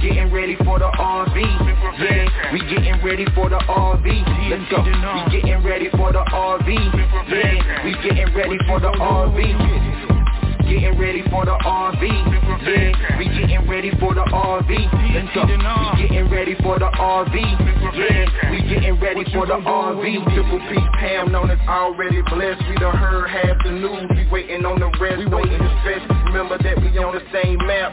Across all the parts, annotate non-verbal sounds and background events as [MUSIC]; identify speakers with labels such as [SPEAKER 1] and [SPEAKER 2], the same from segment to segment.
[SPEAKER 1] Getting ready for the RV, yeah. We getting ready for the RV. Let's go. We getting ready for the RV, yeah. We getting ready for the RV. Getting ready for the RV, yeah. We getting ready for the RV. Let's go. We getting ready for the RV, yeah. We getting ready for the RV. Triple P Pam known as already blessed. We done heard half the news. We waiting on the rest. We waiting to stretch. Remember that we on the same map.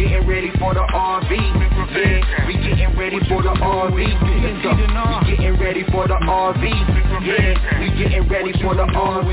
[SPEAKER 1] Getting ready for the RV, yeah. We getting ready for the RV. We getting ready for the RV, yeah. We getting ready for the RV.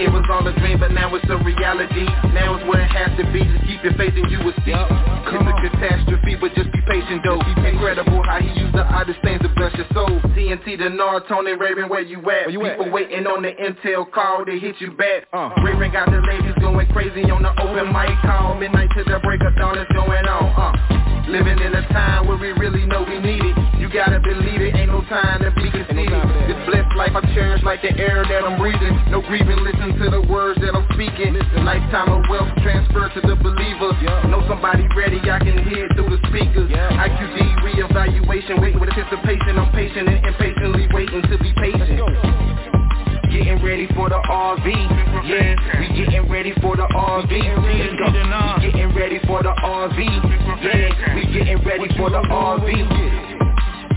[SPEAKER 1] It was all a dream, but now it's a reality. Now it's where it has to be. Just keep your faith and you will see. It's a catastrophe, but just be patient though. Incredible how he used the oddest things to bless your soul. TNT, Dinar, Tony Raven, where you at?
[SPEAKER 2] you at?
[SPEAKER 1] People waiting on the intel call to hit you back.
[SPEAKER 2] Uh.
[SPEAKER 1] Raven got the ladies going crazy on the open mic call. Midnight to the break of dawn is going on. Uh. Living in a time where we really know we need it. You gotta believe it, ain't no time to be conceited. Blessed life I cherish like the air that I'm breathing. No grieving, listen to the words that I'm speaking. Lifetime of wealth transferred to the believer. Know somebody ready, I can hear through the speakers. IQD reevaluation, wait with anticipation. I'm patient and impatiently waiting to be patient. Getting ready for the RV, yeah. We getting ready for the RV. We getting ready for the RV, yeah. We getting ready for the RV.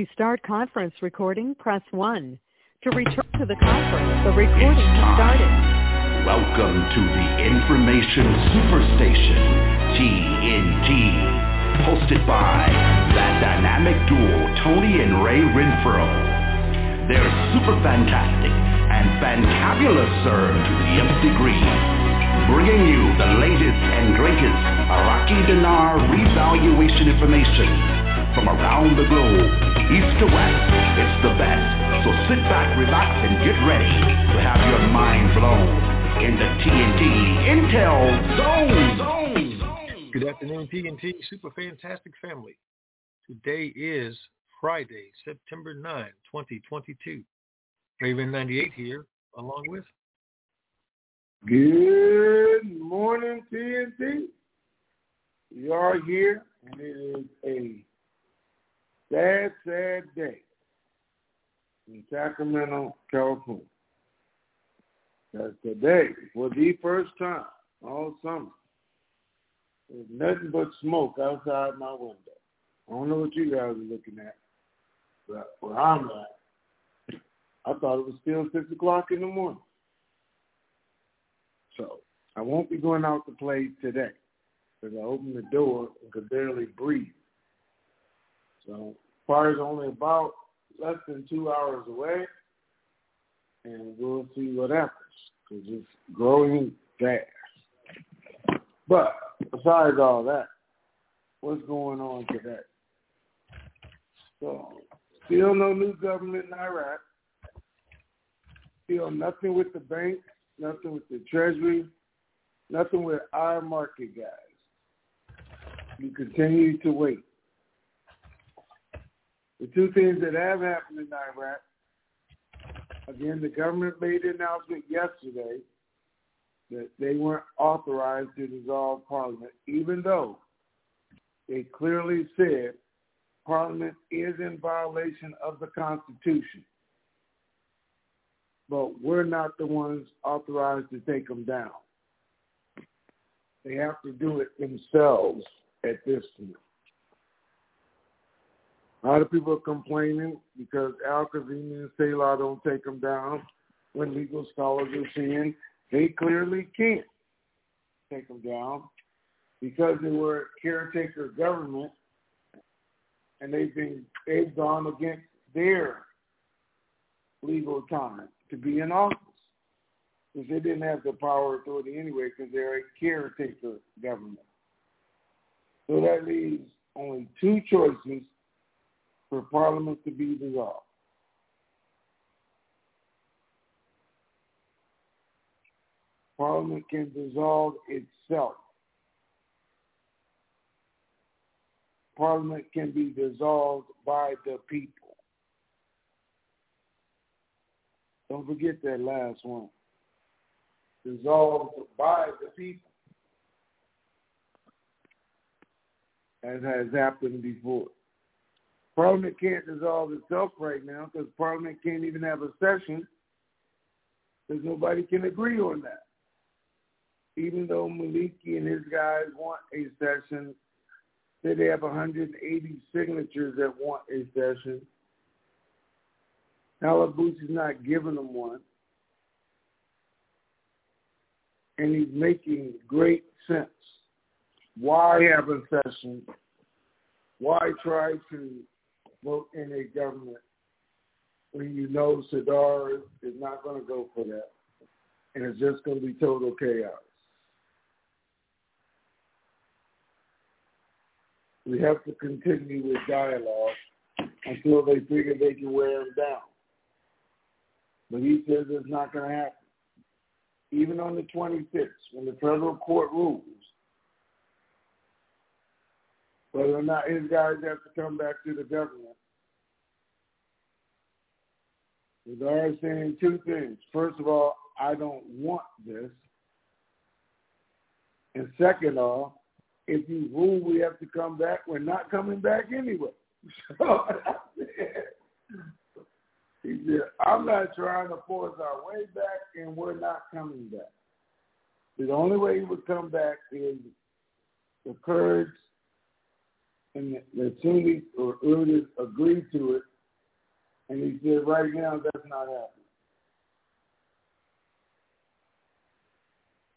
[SPEAKER 3] To start conference recording, press 1. To return to the conference, the recording has started.
[SPEAKER 4] Welcome to the Information Superstation, TNT, hosted by that dynamic duo, Tony and Ray Renfro. They're super fantastic and fantabulous, sir, to the nth degree, bringing you the latest and greatest Iraqi dinar revaluation information from around the globe, east to west. It's the best. So sit back, relax, and get ready to have your mind blown in the TNT Intel Zone. Zone.
[SPEAKER 5] Good afternoon, TNT Super Fantastic Family. Today is Friday, September 9, 2022. Raven 98 here, along with
[SPEAKER 6] Good morning, TNT.
[SPEAKER 2] we are here, and it is a sad, sad day in Sacramento, California. That today, for the first time all summer, there's nothing but smoke outside my window. I don't know what you guys are looking at, but where I'm at, I thought it was still 6 o'clock in the morning. So I won't be going out to play today because I opened the door and could barely breathe. So fire's only about less than two hours away, and we'll see what happens because it's growing fast. But besides all that, what's going on today? So, still no new government in Iraq. Still nothing with the banks, nothing with the Treasury, nothing with our market guys. You continue to wait. The two things that have happened in Iraq, again, the government made an announcement yesterday that they weren't authorized to dissolve Parliament, even though they clearly said Parliament is in violation of the Constitution. But we're not the ones authorized to take them down. They have to do it themselves at this point. A lot of people are complaining because Al Kazimi and Salih don't take them down when legal scholars are saying they clearly can't take them down because they were caretaker government and they've been they've gone against their legal time to be in office because they didn't have the power authority anyway because they're a caretaker government. So that leaves only two choices for Parliament to be dissolved. Parliament can dissolve itself. Parliament can be dissolved by the people. Don't forget that last one. Dissolved by the people. As has happened before. Parliament can't dissolve itself right now because Parliament can't even have a session because nobody can agree on that. Even though Maliki and his guys want a session, say they have 180 signatures that want a session. is not giving them one. And he's making great sense. Why have a session? Why try to vote in a government when you know Sadr is not going to go for that, and it's just going to be total chaos. We have to continue with dialogue until they figure they can wear him down. But he says it's not going to happen. Even on the 26th, when the federal court rules, whether or not his guys have to come back to the government. They're saying two things. First of all, I don't want this. And second of all, if you rule we have to come back, we're not coming back anyway. [LAUGHS] [LAUGHS] He said, I'm not trying to force our way back and we're not coming back. The only way he would come back is the Kurds and the Sunnis or Urdu agreed to it, and he said, right now that's not happening.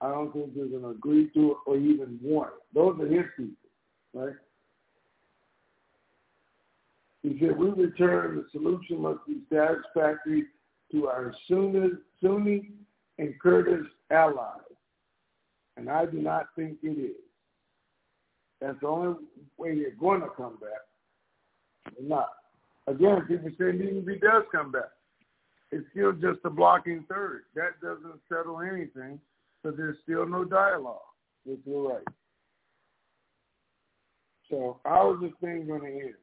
[SPEAKER 2] I don't think they're going to agree to it or even want it. Those are his people, right? He said, we return, the solution must be satisfactory to our Sunni, Sunni and Kurdish allies. And I do not think it is. That's the only way you're going to come back. not. Again, people say even if he does come back, it's still just a blocking third. That doesn't settle anything, so there's still no dialogue with the right. So how is this thing going to end?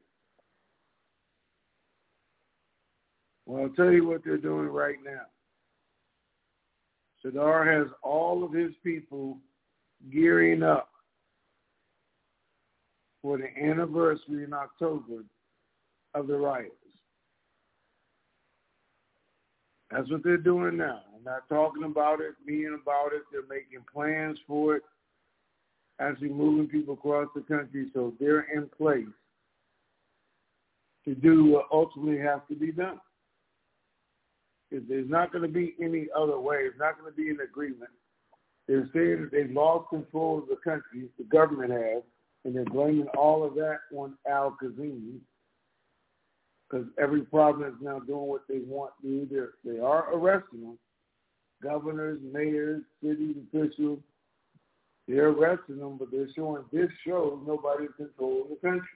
[SPEAKER 2] Well, I'll tell you what they're doing right now. Sadr has all of his people gearing up for the anniversary in October of the riots. That's what they're doing now. They're not talking about it, being about it. They're making plans for it, actually moving people across the country so they're in place to do what ultimately has to be done. If there's not going to be any other way, it's not going to be an agreement. They're saying that they've lost control of the country, the government has, and they're blaming all of that on Al Kazimi because every province is now doing what they want to do. They're, they are arresting them. Governors, mayors, city officials, they're arresting them, but they're showing this shows nobody's controlling the country.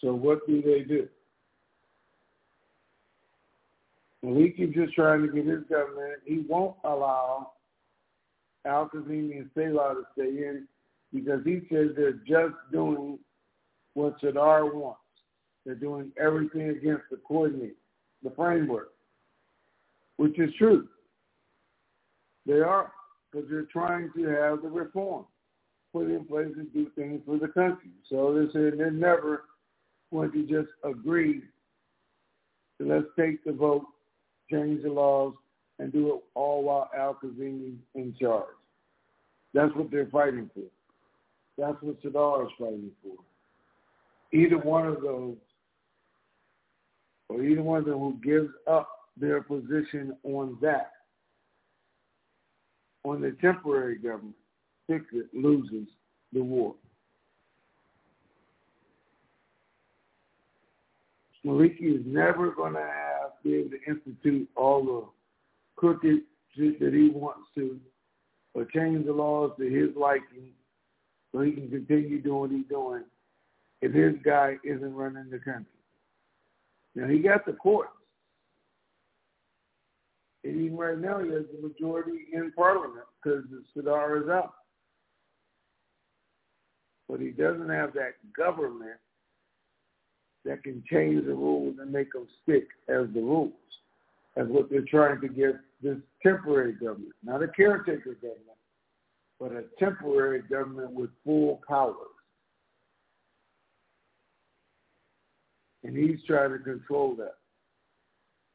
[SPEAKER 2] So what do they do? Maliki just trying to get his government. He won't allow Al Kazimi and Salih to stay in because he says they're just doing what Sadr wants. They're doing everything against the coordinate, the framework, which is true. They are, because they're trying to have the reform put in place and do things for the country. So they're saying they're never going to just agree to let's take the vote, change the laws, and do it all while Al Kazimi in charge. That's what they're fighting for. That's what Sadr is fighting for either one of those, or either one of them who gives up their position on that, on the temporary government, ticket loses the war. Maliki is never going to have be able to institute all the crooked shit that he wants to, or change the laws to his liking, so he can continue doing what he's doing if his guy isn't running the country. Now he got the courts. And even right now he has the majority in parliament because the Sadr is out. But he doesn't have that government that can change the rules and make them stick as the rules. That's what they're trying to get this temporary government, not a caretaker government, but a temporary government with full powers. And he's trying to control that.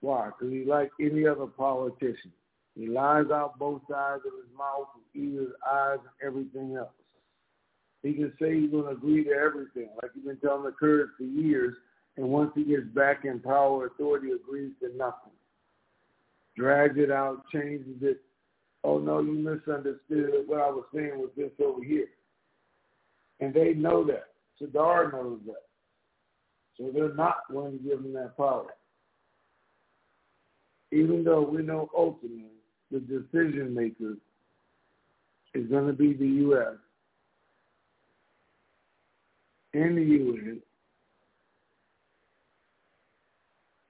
[SPEAKER 2] Why? Because he's like any other politician. He lies out both sides of his mouth, his ears, eyes, and everything else. He can say he's going to agree to everything, like he's been telling the Kurds for years, and once he gets back in power, authority agrees to nothing. Drags it out, changes it. Oh no, you misunderstood. What I was saying was this over here. And they know that. Sadr knows that. So they're not going to give them that power. Even though we know ultimately the decision maker is going to be the U.S. and the UN,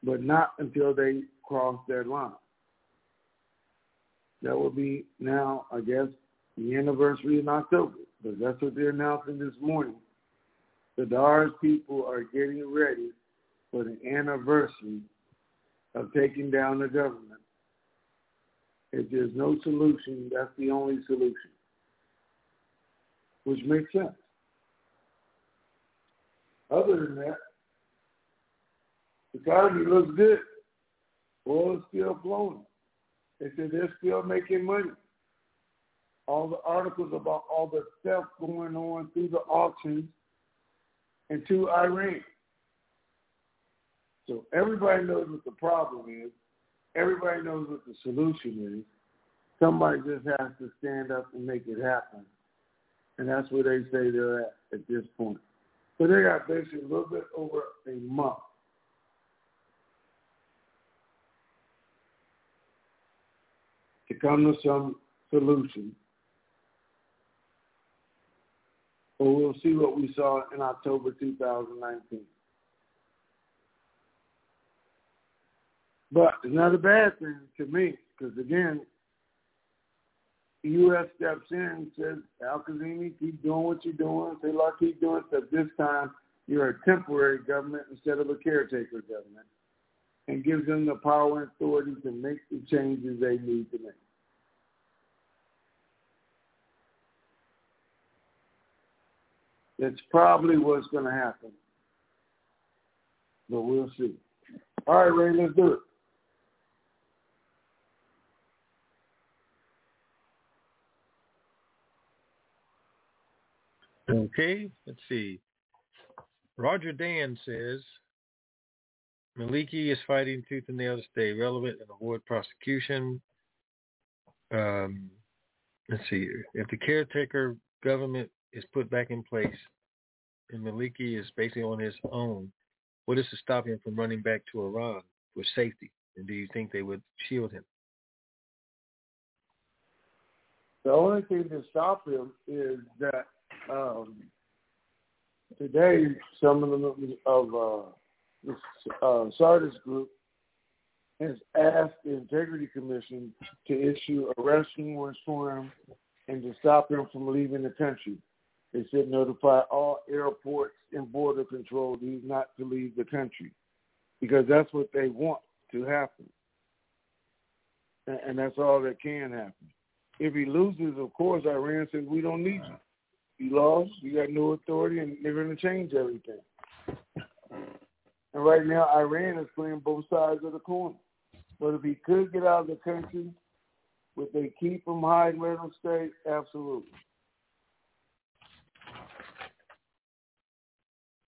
[SPEAKER 2] but not until they cross that line. That will be now, I guess, the anniversary in October, because that's what they're announcing this morning. Sadr's people are getting ready for the anniversary of taking down the government. If there's no solution, that's the only solution, which makes sense. Other than that, the economy looks good. Oil is still flowing. They said they're still making money. All the articles about all the stuff going on through the auctions and to Iran. So everybody knows what the problem is. Everybody knows what the solution is. Somebody just has to stand up and make it happen. And that's where they say they're at at this point. So they got basically a little bit over a month to come to some solution But we'll see what we saw in October 2019. But it's not a bad thing to me because, again, the U.S. steps in and says, Al Kazimi, keep doing what you're doing. Like, keep doing stuff. This time, you're a temporary government instead of a caretaker government and gives them the power and authority to make the changes they need to make. It's probably what's going to happen. But we'll see. All right, Ray, let's do it.
[SPEAKER 5] Okay, let's see. Roger Dan says Maliki is fighting tooth and nail to stay relevant and avoid prosecution. Um, let's see. If the caretaker government is put back in place and Maliki is basically on his own, what is to stop him from running back to Iran for safety? And do you think they would shield him?
[SPEAKER 2] The only thing to stop him is that um, today some of the of uh, uh, Sadrist group has asked the Integrity Commission to issue arrest warrants for him and to stop him from leaving the country. They said notify all airports and border control he's not to leave the country because that's what they want to happen. And that's all that can happen. If he loses, of course, Iran says, we don't need you. You lost, you got no authority, and they're going to change everything. And right now, Iran is playing both sides of the coin. But if he could get out of the country, would they keep him, hide, let him stay? Absolutely.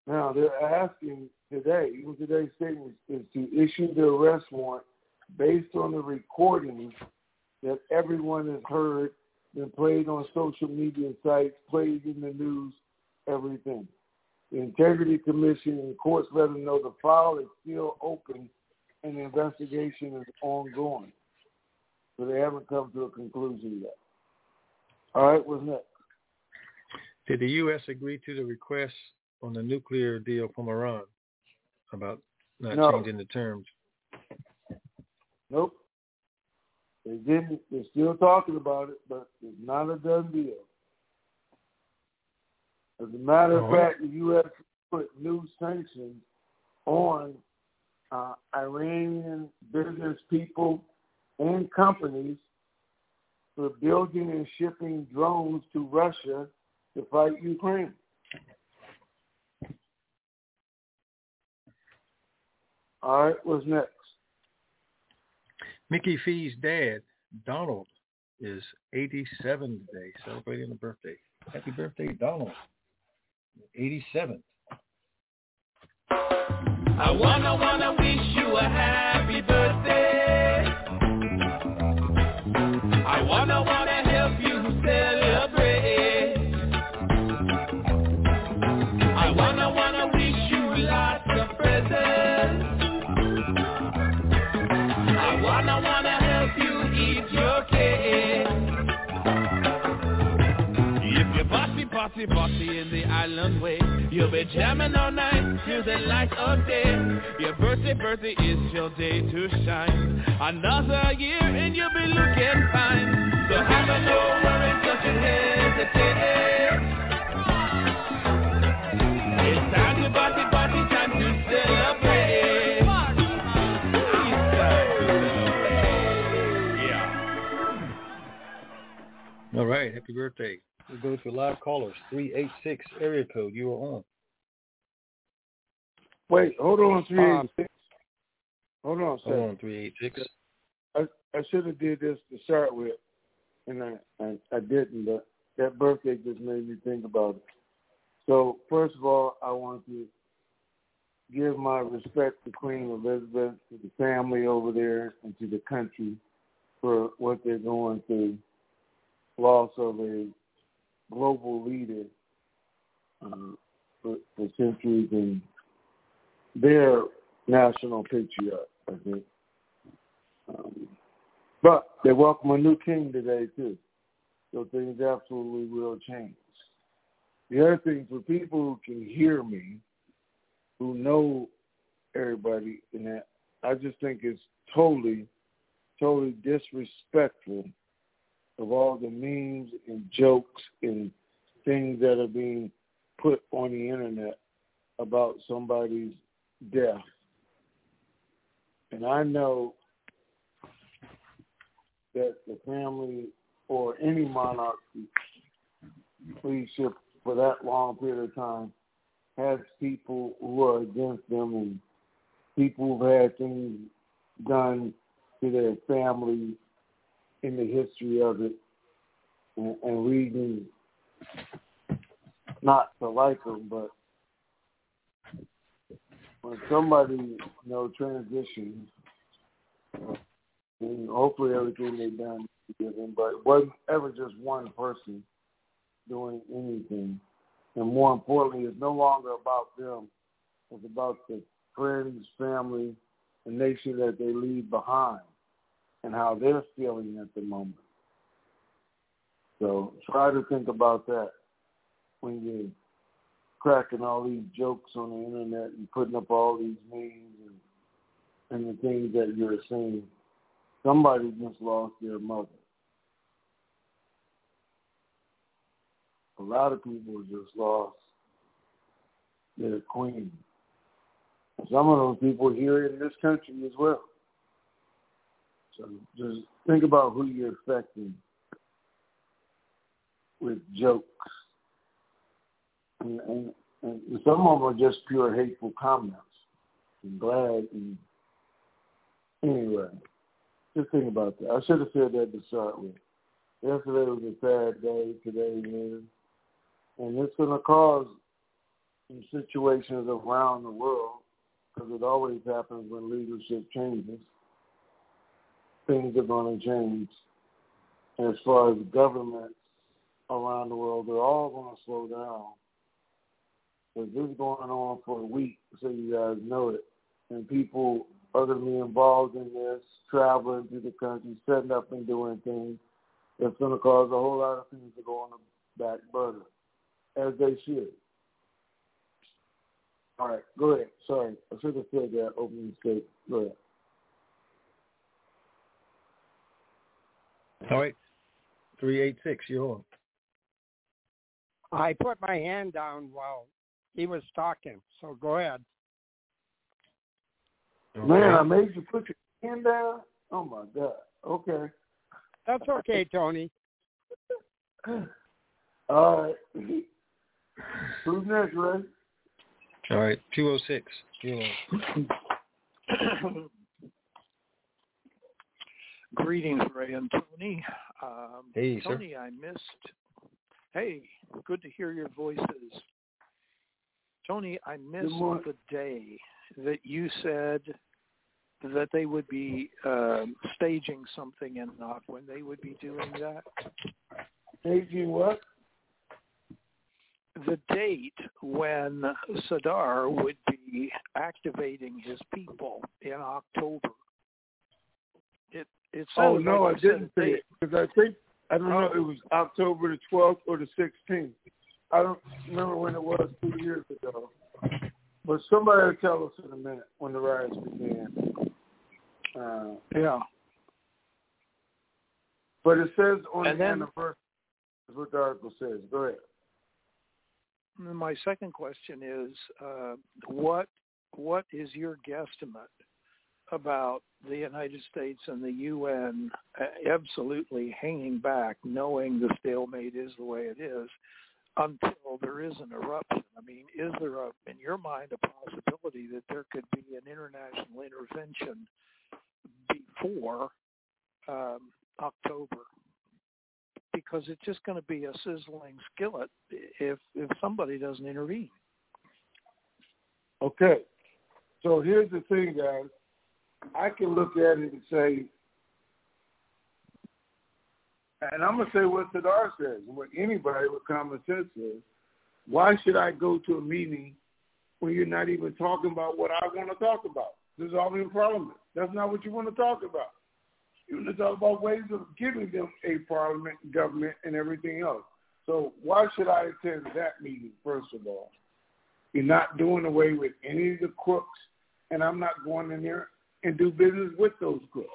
[SPEAKER 2] Now they're asking today, even today's statement is to issue the arrest warrant based on the recordings that everyone has heard, been played on social media sites, played in the news, everything. The Integrity Commission and courts let them know the file is still open and the investigation is ongoing. So they haven't come to a conclusion yet. All right, what's next?
[SPEAKER 5] Did the U.S. agree to the request on the nuclear deal from Iran about not
[SPEAKER 2] no.
[SPEAKER 5] changing the terms?
[SPEAKER 2] Nope. They didn't. They're still talking about it, but it's not a done deal. As a matter of fact, the U.S. put new sanctions on uh, Iranian business people and companies for building and shipping drones to Russia to fight Ukraine. All right, what's next?
[SPEAKER 5] Mickey Fee's dad, Donald, is 87 today, celebrating a birthday. Happy birthday, Donald. 87.
[SPEAKER 6] I wanna wanna wish you a happy birthday. I wanna wanna party, party, party in the island way, you'll be jamming all night till the light of day. Your birthday, birthday is your day to shine. Another year and you'll be looking fine. So have a no worries, don't you hesitate. It's time to party, party, time to celebrate. Time to celebrate. Yeah.
[SPEAKER 5] All right, happy birthday. We'll go to live callers, 386 area code. You are on.
[SPEAKER 2] Wait, hold on, three eighty six. Hold on, a second.
[SPEAKER 5] Hold on, 386.
[SPEAKER 2] I I should have did this to start with, and I, I I didn't. But that birthday just made me think about it. So first of all, I want to give my respect to Queen Elizabeth, to the family over there, and to the country for what they're going through. Loss of a global leader uh, for, for centuries and their national patriot, I think. Um, but they welcome a new king today too, so things absolutely will change. The other thing for people who can hear me, who know everybody in that, I just think it's totally, totally disrespectful of all the memes and jokes and things that are being put on the internet about somebody's death. And I know that the family or any monarchy should for that long period of time has people who are against them and people who've had things done to their family in the history of it and, and reasons not to like them, but when somebody you know transitions, and hopefully everything they've done is forgiven, but wasn't ever just one person doing anything. And more importantly, it's no longer about them. It's about the friends, family, the nation that they leave behind and how they're feeling at the moment. So try to think about that when you're cracking all these jokes on the internet and putting up all these memes and, and the things that you're seeing. Somebody just lost their mother. A lot of people just lost their queen. Some of those people here in this country as well. So just think about who you're affecting with jokes. And, and, and some of them are just pure hateful comments. I'm glad. And anyway, just think about that. I should have said that to start with. Yesterday was a sad day. Today is. And it's going to cause some situations around the world because it always happens when leadership changes. Things are going to change. As far as government around the world, they're all going to slow down. Because this is going on for a week, so you guys know it. And people are going to be involved in this, traveling through the country, setting up and doing things. That's going to cause a whole lot of things to go on the back burner, as they should. All right, go ahead. Sorry, I should have said that opening statement. Go ahead.
[SPEAKER 5] All right, three eight six. You're on.
[SPEAKER 7] I put my hand down while he was talking, so go ahead.
[SPEAKER 2] Man, I made you put your hand down. Oh my God. Okay.
[SPEAKER 7] That's okay, Tony. [LAUGHS]
[SPEAKER 2] All right. Who's next, Ray?
[SPEAKER 5] All right, two oh six. You're on. [CLEARS THROAT]
[SPEAKER 8] Greetings, Ray and Tony. Um,
[SPEAKER 5] Hey, sir.
[SPEAKER 8] Tony, I missed. Hey, good to hear your voices. Tony, I missed the day that you said that they would be um, staging something in Knock when they would be doing that.
[SPEAKER 2] Staging what?
[SPEAKER 8] The date when Sadr would be activating his people in October. It it
[SPEAKER 2] Oh no,
[SPEAKER 8] like
[SPEAKER 2] I didn't say it because I think I don't know. It was October the twelfth or the sixteenth. I don't remember when it was two years ago. But somebody will tell us in a minute when the riots began. Uh,
[SPEAKER 8] Yeah.
[SPEAKER 2] but it says on
[SPEAKER 8] And
[SPEAKER 2] the
[SPEAKER 8] then-
[SPEAKER 2] anniversary. Is what the article says. Go ahead.
[SPEAKER 8] My second question is, uh, what what is your guesstimate about the United States and the UN uh, absolutely hanging back, knowing the stalemate is the way it is, until there is an eruption? I mean, is there a, in your mind, a possibility that there could be an international intervention before um, October? Because it's just going to be a sizzling skillet if if somebody doesn't intervene.
[SPEAKER 2] Okay. So here's the thing, guys. I can look at it and say, and I'm gonna say what Sadr says, what anybody with common sense says. Why should I go to a meeting when you're not even talking about what I want to talk about? Dissolving parliament. That's not what you want to talk about. You want to talk about ways of giving them a parliament, government, and everything else. So why should I attend that meeting, first of all? You're not doing away with any of the crooks, and I'm not going in there and do business with those crooks.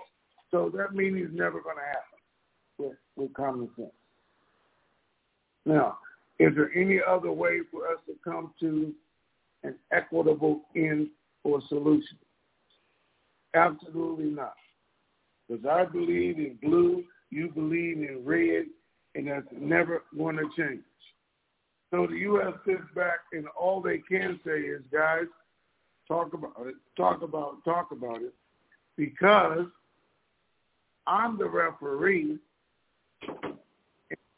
[SPEAKER 2] So that meeting is never going to happen with, with common sense. Now, is there any other way for us to come to an equitable end or solution? Absolutely not. Because I believe in blue, you believe in red, and that's never going to change. So the U.S. sits back and all they can say is, guys, talk about it, talk about, talk about it, because I'm the referee.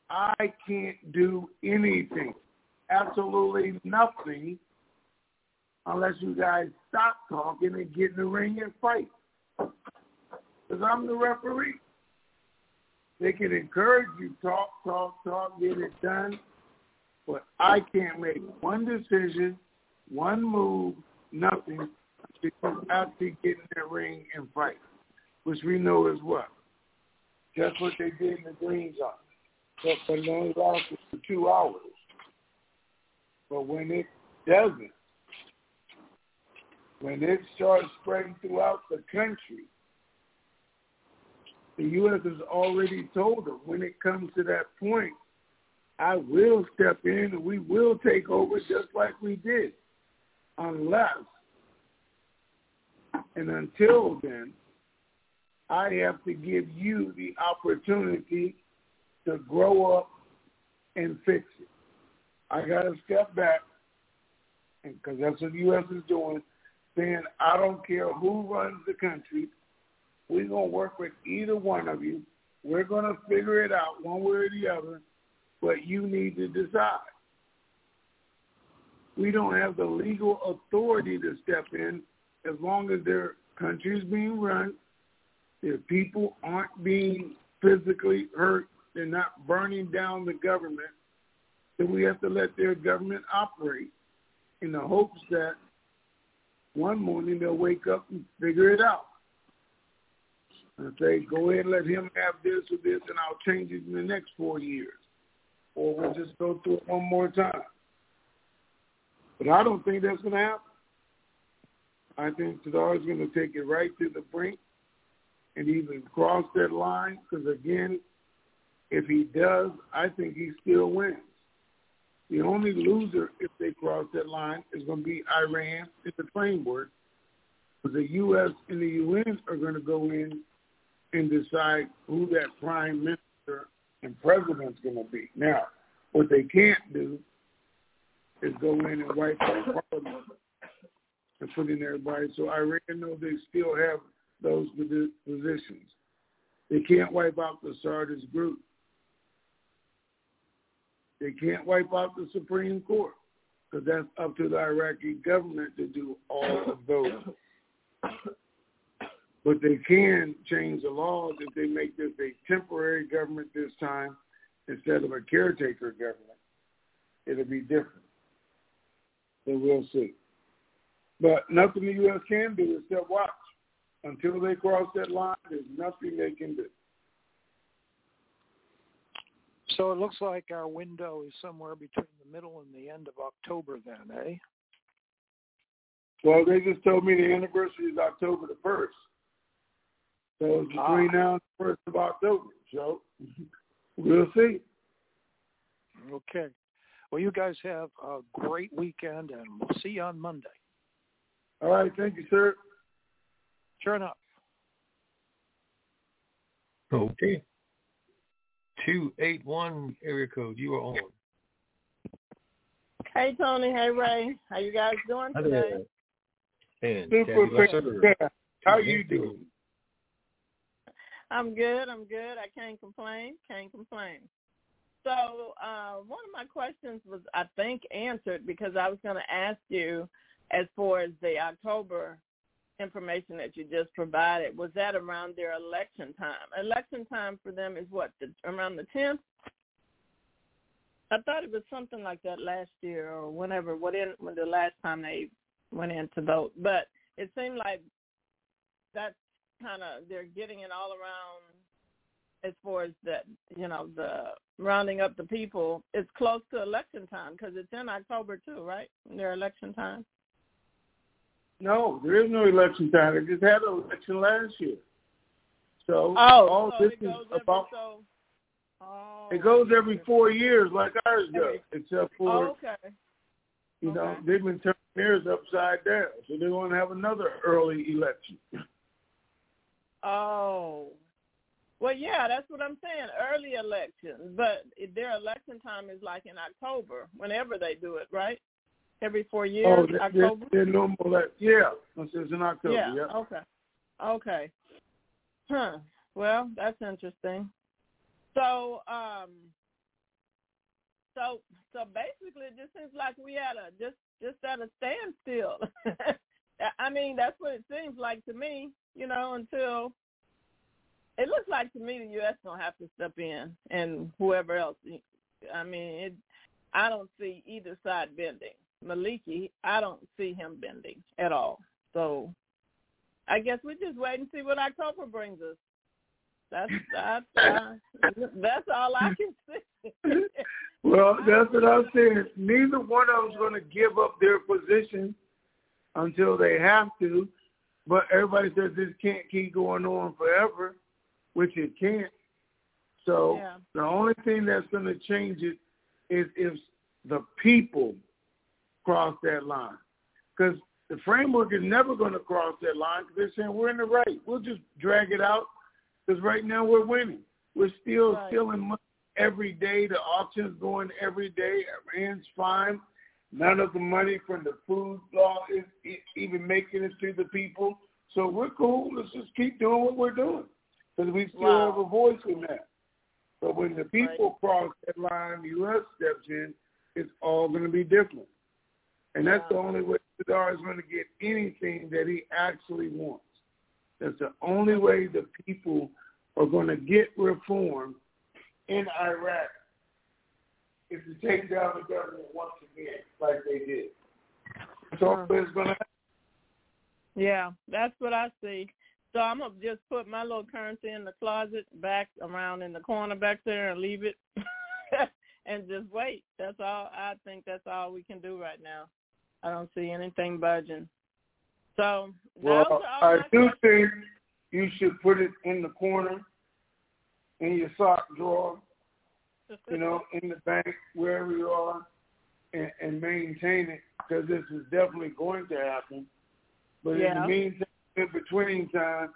[SPEAKER 2] I can't do anything, absolutely nothing, unless you guys stop talking and get in the ring and fight. Because I'm the referee. They can encourage you, talk, talk, talk, get it done, but I can't make one decision, one move, nothing, because actually get in that ring and fight, which we know is what? Just what they did in the Green Zone. But, it only lasted for two hours. But when it doesn't, when it starts spreading throughout the country, the U.S. has already told them when it comes to that point, I will step in and we will take over just like we did. Unless and until then, I have to give you the opportunity to grow up and fix it. I got to step back, because that's what the U.S. is doing, saying, I don't care who runs the country. We're to work with either one of you. We're to figure it out one way or the other, but you need to decide. We don't have the legal authority to step in as long as their country is being run, their people aren't being physically hurt, they're not burning down the government, then we have to let their government operate in the hopes that one morning they'll wake up and figure it out. And say, go ahead and let him have this or this, and I'll change it in the next four years. Or we'll just go through it one more time. But I don't think that's going to happen. I think Sadr is going to take it right to the brink and even cross that line. Because again, if he does, I think he still wins. The only loser if they cross that line is going to be Iran in the framework. The U.S. and the UN are going to go in and decide who that prime minister and president's going to be. Now, what they can't do is go in and wipe out parliament and put in everybody. So Iran know they still have those positions. They can't wipe out the Sadrist group. They can't wipe out the Supreme Court because that's up to the Iraqi government to do all of those. But they can change the laws if they make this a temporary government this time instead of a caretaker government. It'll be different. So we'll see. But nothing the U.S. can do except watch. Until they cross that line, there's nothing they can do.
[SPEAKER 8] So it looks like our window is somewhere between the middle and the end of October then, eh?
[SPEAKER 2] Well, they just told me the anniversary is October the 1st. So it's between ah. now and the 1st of October. So [LAUGHS] we'll see.
[SPEAKER 8] Okay. Well, you guys have a great weekend, and we'll see you on Monday.
[SPEAKER 2] All right. Thank you, sir.
[SPEAKER 8] Sure enough.
[SPEAKER 5] Okay. 281 area code. You are on.
[SPEAKER 9] Hey, Tony. Hey, Ray. How you guys doing today?
[SPEAKER 5] And
[SPEAKER 2] Super. How you doing?
[SPEAKER 9] I'm good. I'm good. I can't complain. Can't complain. So uh, one of my questions was, I think, answered because I was going to ask you as far as the October information that you just provided, was that around their election time? Election time for them is what, the, around the 10th? I thought it was something like that last year or whenever, what in, when the last time they went in to vote. But it seemed like that's kind of, they're getting it all around as far as that, you know, the rounding up the people. It's close to election time because it's in October too, right? Their election time.
[SPEAKER 2] No, there is no election time. They just had an election last year. So
[SPEAKER 9] oh,
[SPEAKER 2] all
[SPEAKER 9] so
[SPEAKER 2] this
[SPEAKER 9] is
[SPEAKER 2] about.
[SPEAKER 9] So, oh,
[SPEAKER 2] it goes every four years, like ours does, except oh, for.
[SPEAKER 9] Oh, okay.
[SPEAKER 2] You
[SPEAKER 9] okay.
[SPEAKER 2] know, they've been turning theirs upside down, so they want to have another early election.
[SPEAKER 9] Oh. Well, yeah, that's what I'm saying. Early elections, but their election time is like in October, whenever they do it, right? Every four years,
[SPEAKER 2] oh, they're,
[SPEAKER 9] October.
[SPEAKER 2] They're normal. Yeah, is in October.
[SPEAKER 9] Yeah.
[SPEAKER 2] yeah.
[SPEAKER 9] Okay. Okay. Huh. Well, that's interesting. So, um, so, so basically, it just seems like we had a just just at a standstill. [LAUGHS] I mean, that's what it seems like to me. You know, until it looks like to me the U.S. gonna have to step in, and whoever else. I mean, it, I don't see either side bending. Maliki, I don't see him bending at all. So, I guess we just wait and see what October brings us. That's that's uh, that's all I can [LAUGHS] see.
[SPEAKER 2] well, that's what I'm saying. Neither one of them's going to give up their position until they have to. But everybody says this can't keep going on forever which it can't. So
[SPEAKER 9] yeah.
[SPEAKER 2] the only thing that's going to change it is if the people cross that line. Because the framework is never going to cross that line because they're saying we're in the right. We'll just drag it out because right now we're winning. We're still
[SPEAKER 9] right.
[SPEAKER 2] stealing money every day. The auction's going every day. Iran's fine. None of the money from the food law is even making it to the people. So we're cool. Let's just keep doing what we're doing because we still
[SPEAKER 9] wow.
[SPEAKER 2] have a voice in that. But when the people right. cross that line, the U.S. steps in, it's all going to be different. And that's the only way Sadr is going to get anything that he actually wants. That's the only way the people are going to get reform in Iraq is to take down the government once again, like they did. So uh-huh. it's going to happen.
[SPEAKER 9] Yeah, that's what I see. So I'm gonna just put my little currency in the closet back around in the corner back there and leave it [LAUGHS] and just wait. That's all I think that's all we can do right now. I don't see anything budging. So
[SPEAKER 2] well, I do think you should put it in the corner in your sock drawer, you know, [LAUGHS] in the bank, wherever you are, and, and maintain it because this is definitely going to happen. But
[SPEAKER 9] yeah.
[SPEAKER 2] in the meantime, in between time,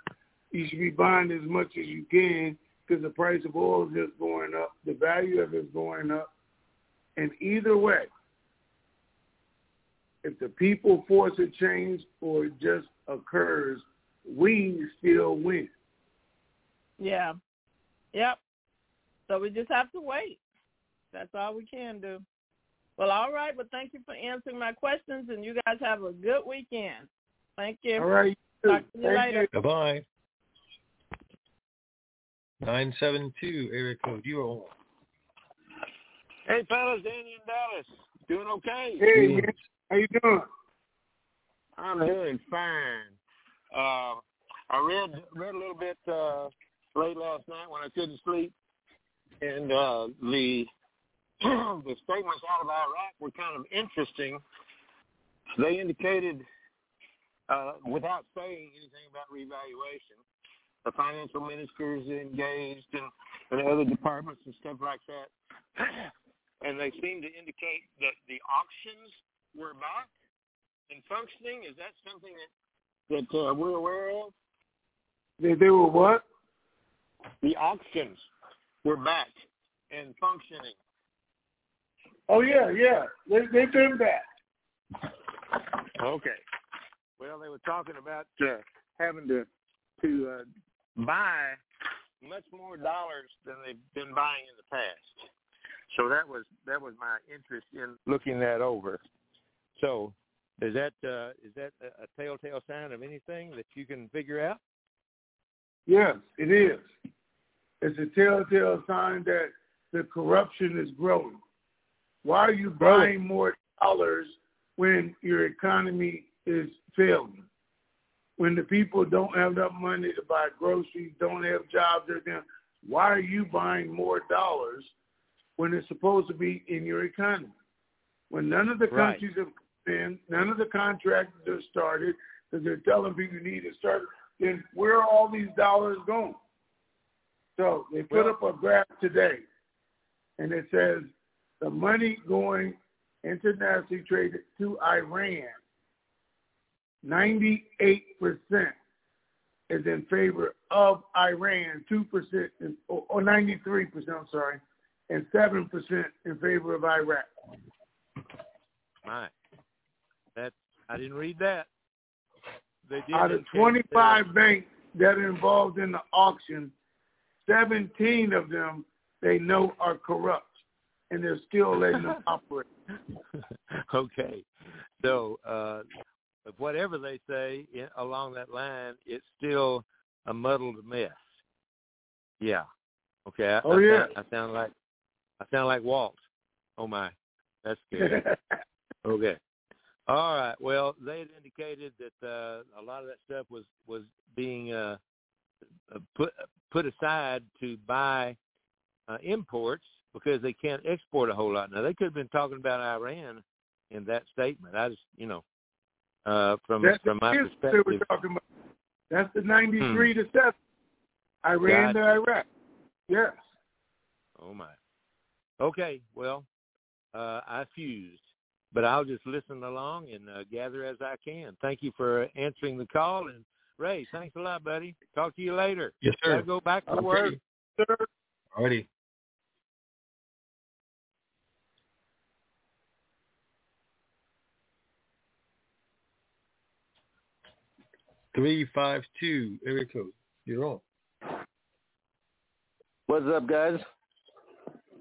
[SPEAKER 2] you should be buying as much as you can because the price of oil is just going up, the value of it is going up. And either way, if the people force a change or it just occurs, we still win.
[SPEAKER 9] Yeah. Yep. So we just have to wait. That's all we can do. Well, all right. Well, thank you for answering my questions, and you guys have a good weekend. Thank you.
[SPEAKER 2] All right.
[SPEAKER 9] Talk to you
[SPEAKER 2] Thank
[SPEAKER 9] later.
[SPEAKER 2] You.
[SPEAKER 5] Bye-bye. 972 area code. You are on.
[SPEAKER 10] Hey, fellas, Danny in Dallas. Doing okay?
[SPEAKER 2] Hey, man. How you doing?
[SPEAKER 10] I'm doing fine. Uh, I read read a little bit uh, late last night when I couldn't sleep, and uh, the [CLEARS THROAT] the statements out of Iraq were kind of interesting. They indicated uh, without saying anything about revaluation. The financial ministers engaged and, and other departments and stuff like that. [CLEARS THROAT] and they seem to indicate that the auctions were back and functioning. Is that something that, that uh, we're aware of?
[SPEAKER 2] They, they were what?
[SPEAKER 10] The auctions were back and functioning.
[SPEAKER 2] Oh yeah, yeah. They they've been back.
[SPEAKER 10] Okay. Well, they were talking about uh, having to to uh, buy much more dollars than they've been buying in the past. So that was that was my interest in looking that over. So is that uh, is that a, a telltale sign of anything that you can figure out?
[SPEAKER 2] Yes, it is. It's a telltale sign that the corruption is growing. Why are you buying more dollars when your economy is failing. When the people don't have enough money to buy groceries, don't have jobs, everything, why are you buying more dollars when it's supposed to be in your economy? When none of the
[SPEAKER 10] right.
[SPEAKER 2] countries have been, none of the contractors have started because they're telling people you need to start, then where are all these dollars going? So they put up a graph today, and it says the money going internationally traded to Iran 98% is in favor of Iran, two percent or ninety three percent. I'm sorry, and seven percent in favor of Iraq.
[SPEAKER 11] My, that I didn't read that. They did
[SPEAKER 2] Out of 25 banks that are involved in the auction, 17 of them they know are corrupt, and they're still letting them [LAUGHS] operate.
[SPEAKER 11] okay, so uh, whatever they say in, along that line, it's still a muddled mess. Yeah. Okay. I,
[SPEAKER 2] oh
[SPEAKER 11] I
[SPEAKER 2] yeah.
[SPEAKER 11] Sound, I sound like I sound like Walt. Oh my, that's good. [LAUGHS] okay. All right. Well, they had indicated that uh, a lot of that stuff was was being uh, uh put put aside to buy uh, imports because they can't export a whole lot. Now they could have been talking about Iran in that statement. I just, you know, uh, from
[SPEAKER 2] that's
[SPEAKER 11] from my perspective,
[SPEAKER 2] we're talking about. That's the ninety-three
[SPEAKER 11] Hmm.
[SPEAKER 2] to seven. Iran
[SPEAKER 11] Gotcha.
[SPEAKER 2] to Iraq. Yes.
[SPEAKER 11] Oh my. Okay, well, uh, I fused, but I'll just listen along and uh, gather as I can. Thank you for answering the call, and Ray, thanks a lot, buddy. Talk to you later.
[SPEAKER 5] Yes, sir.
[SPEAKER 11] Gotta go back to
[SPEAKER 5] Okay.
[SPEAKER 11] work.
[SPEAKER 2] Sir.
[SPEAKER 5] Alrighty. Three five two area code. You're on.
[SPEAKER 12] What's up, guys?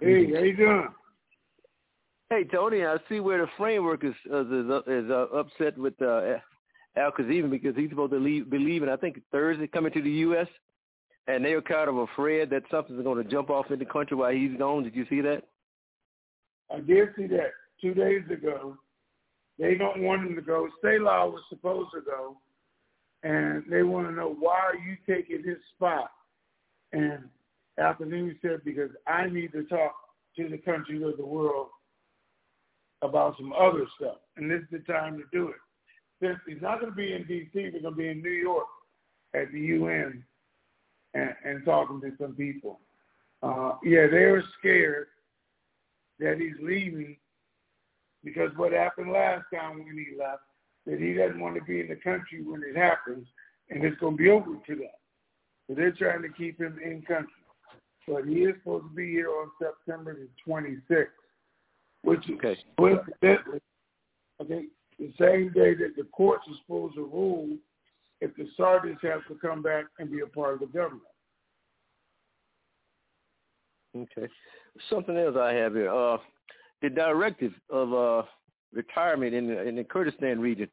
[SPEAKER 2] Hey, how you doing?
[SPEAKER 12] Hey, Tony, I see where the framework is is, is, is uh, upset with uh, Al-Kadhimi because he's supposed to leave, be leaving, I think, Thursday, coming to the U.S., and they're kind of afraid that something's going to jump off in the country while he's gone. Did you see that?
[SPEAKER 2] I did see that two days ago. They don't want him to go. Salih was supposed to go, and they want to know why are you taking his spot? And Afternoon said because I need to talk to the countries of the world about some other stuff, and this is the time to do it. Since he's not going to be in D.C., they're going to be in New York at the UN and, and talking to some people. Uh, yeah, they were scared that he's leaving because what happened last time when he left, that he doesn't want to be in the country when it happens, and it's going to be over to them. So they're trying to keep him in country. But he is supposed to be here on September the 26th, which is coincidentally, okay, the same day that the courts are supposed to rule if the Sadrists have to come back and be a part of the government.
[SPEAKER 12] Okay. Something else I have here. Uh, the directive of uh, retirement in the, in the Kurdistan region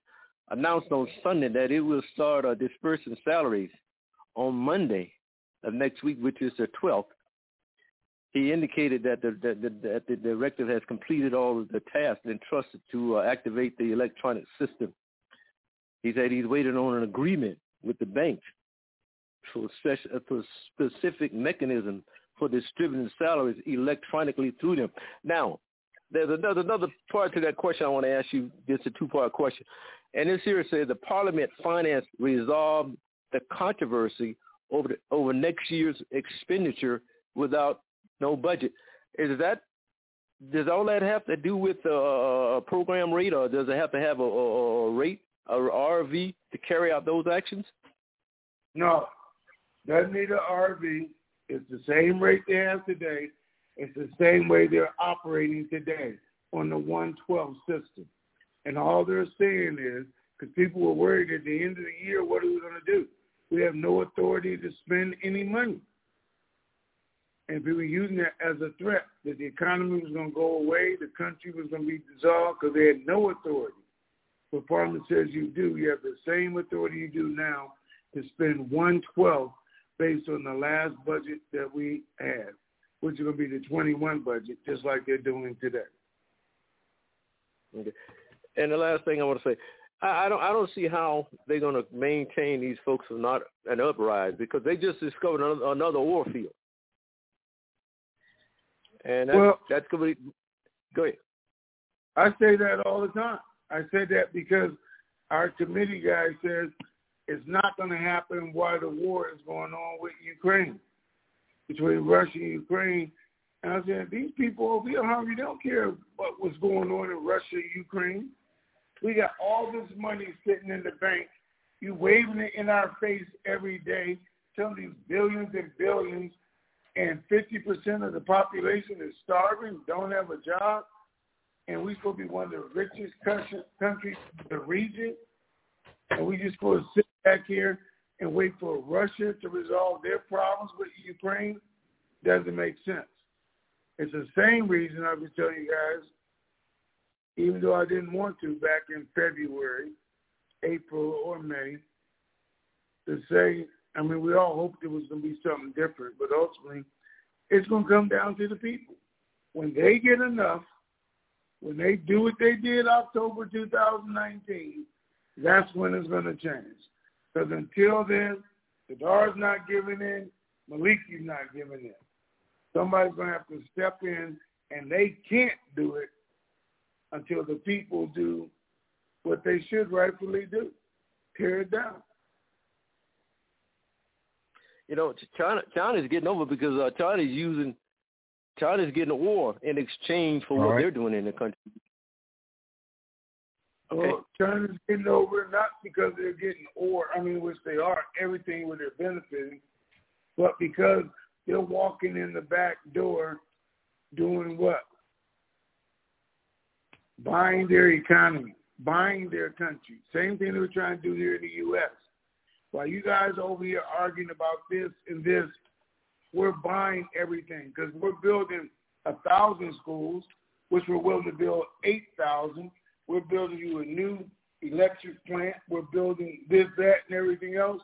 [SPEAKER 12] announced on Sunday that it will start uh, dispersing salaries on Monday of next week, which is the 12th. He indicated that the, that the, that the directive has completed all of the tasks entrusted to uh, activate the electronic system. He said he's waiting on an agreement with the bank for, uh, for specific mechanism for distributing salaries electronically through them. Now, there's another another part to that question I want to ask you. It's a two-part question. And this here says the Parliament Finance resolved the controversy over the, over next year's expenditure without no budget. Is that does all that have to do with uh, a program rate, or does it have to have a, a, a rate, a RV, to carry out those actions?
[SPEAKER 2] No, doesn't need an RV. It's the same rate they have today. It's the same way they're operating today on the 112 system. And all they're saying is, because people were worried at the end of the year, what are we going to do? We have no authority to spend any money. And people were using that as a threat that the economy was going to go away, the country was going to be dissolved because they had no authority. But Parliament says you do. You have the same authority you do now to spend one twelfth based on the last budget that we had, which is going to be the 21 budget, just like they're doing today.
[SPEAKER 12] Okay. And the last thing I want to say, I, I don't I don't see how they're going to maintain these folks from not an uprising because they just discovered another, another oil field. And that's,
[SPEAKER 2] Well-
[SPEAKER 12] that's going to be, go ahead.
[SPEAKER 2] I say that all the time. I say that because our committee guy says it's not going to happen while the war is going on with Ukraine, between Russia and Ukraine. And I said, these people over here hungry. They don't care what was going on in Russia Ukraine. We got all this money sitting in the bank You waving it in our face every day, telling these billions and billions, and 50% of the population is starving, don't have a job, and we supposed to be one of the richest countries in the region, and we just supposed to sit back here and wait for Russia to resolve their problems with Ukraine? Doesn't make sense. It's the same reason I've been telling you guys, even though I didn't want to back in February, April, or May, to say, I mean, we all hoped it was going to be something different, but ultimately, it's going to come down to the people. When they get enough, when they do what they did October 2019, that's when it's going to change. Because until then, Sadr's not giving in, Maliki's not giving in. Somebody's going to have to step in, and they can't do it until the people do what they should rightfully do, tear it down.
[SPEAKER 12] You know, China China's getting over because uh, China's using China's getting a war in exchange for All what right. they're doing in the country.
[SPEAKER 2] Okay. Well, China's getting over not because they're getting or I mean, which they are, everything where they're benefiting, but because they're walking in the back door doing what? Buying their economy, buying their country. Same thing they were trying to do here in the U.S. While you guys over here arguing about this and this, we're buying everything because we're building a thousand schools, which we're willing to build eight thousand. We're building you a new electric plant. We're building this, that, and everything else.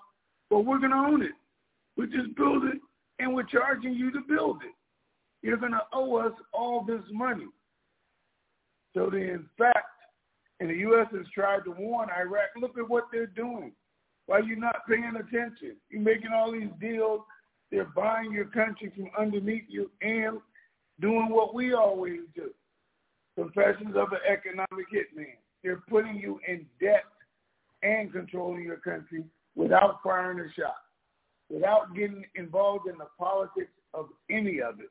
[SPEAKER 2] But we're gonna own it. We just build it, and we're charging you to build it. You're gonna owe us all this money. So the in fact, and the U.S. has tried to warn Iraq. Look at what they're doing. Why are you not paying attention? You're making all these deals they're buying your country from underneath you and doing what we always do. Confessions of an economic hitman. They're putting you in debt and controlling your country without firing a shot, without getting involved in the politics of any of it.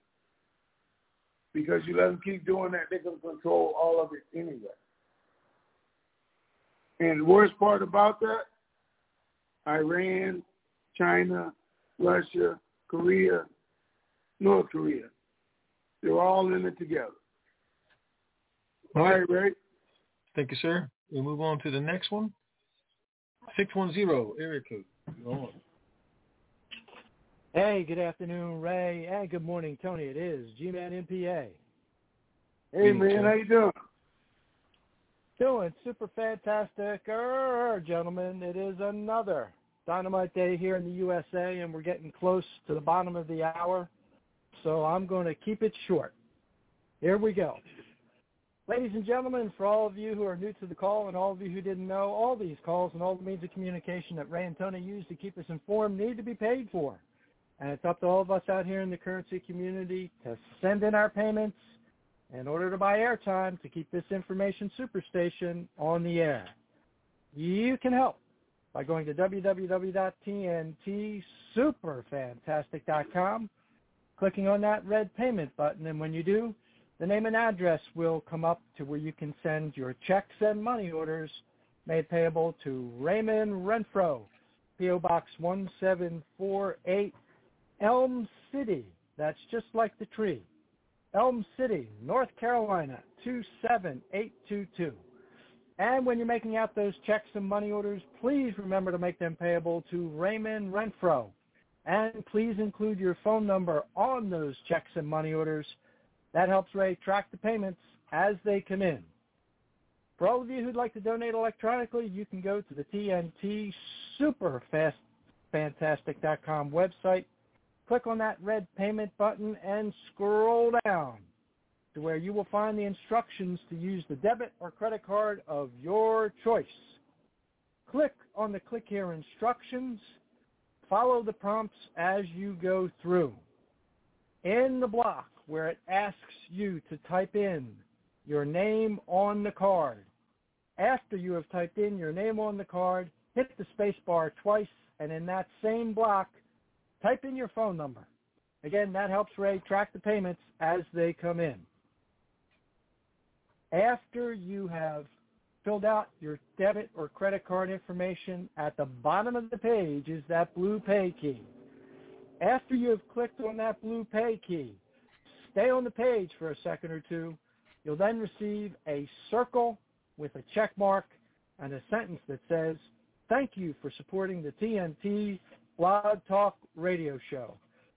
[SPEAKER 2] Because you let them keep doing that, they can control all of it anyway. And the worst part about that, Iran, China, Russia, Korea, North Korea. They're all in it together. All right, Ray.
[SPEAKER 5] Thank you, sir. We'll move on to the next one. 610, area code. Go on.
[SPEAKER 13] Hey, good afternoon, Ray. Hey, good morning, Tony. It is G-Man MPA.
[SPEAKER 2] Hey, man. How you doing?
[SPEAKER 13] Doing super fantastic. Er, gentlemen, it is another Dynamite Day here in the USA, and we're getting close to the bottom of the hour, so I'm going to keep it short. Here we go. Ladies and gentlemen, for all of you who are new to the call and all of you who didn't know, all these calls and all the means of communication that Ray and Tony use to keep us informed need to be paid for. And it's up to all of us out here in the currency community to send in our payments in order to buy airtime to keep this information superstation on the air. You can help by going to www.tntsuperfantastic.com, clicking on that red payment button, and when you do, the name and address will come up to where you can send your checks and money orders made payable to Raymond Renfro, P.O. Box 1748, Elm City. That's just like the tree. Elm City, North Carolina, 27822. And when you're making out those checks and money orders, please remember to make them payable to Raymond Renfro. And please include your phone number on those checks and money orders. That helps Ray track the payments as they come in. For all of you who'd like to donate electronically, you can go to the TNT Superfantastic.com website, click on that red payment button, and scroll down to where you will find the instructions to use the debit or credit card of your choice. Click on the Click Here instructions. Follow the prompts as you go through. In the block where it asks you to type in your name on the card, after you have typed in your name on the card, hit the space bar twice, and in that same block, type in your phone number. Again, that helps Ray track the payments as they come in after you have filled out your debit or credit card information, at the bottom of the page is that blue pay key. After you have clicked on that blue pay key, stay on the page for a second or two. You'll then receive a circle with a check mark and a sentence that says, thank you for supporting the TNT Blog Talk radio show.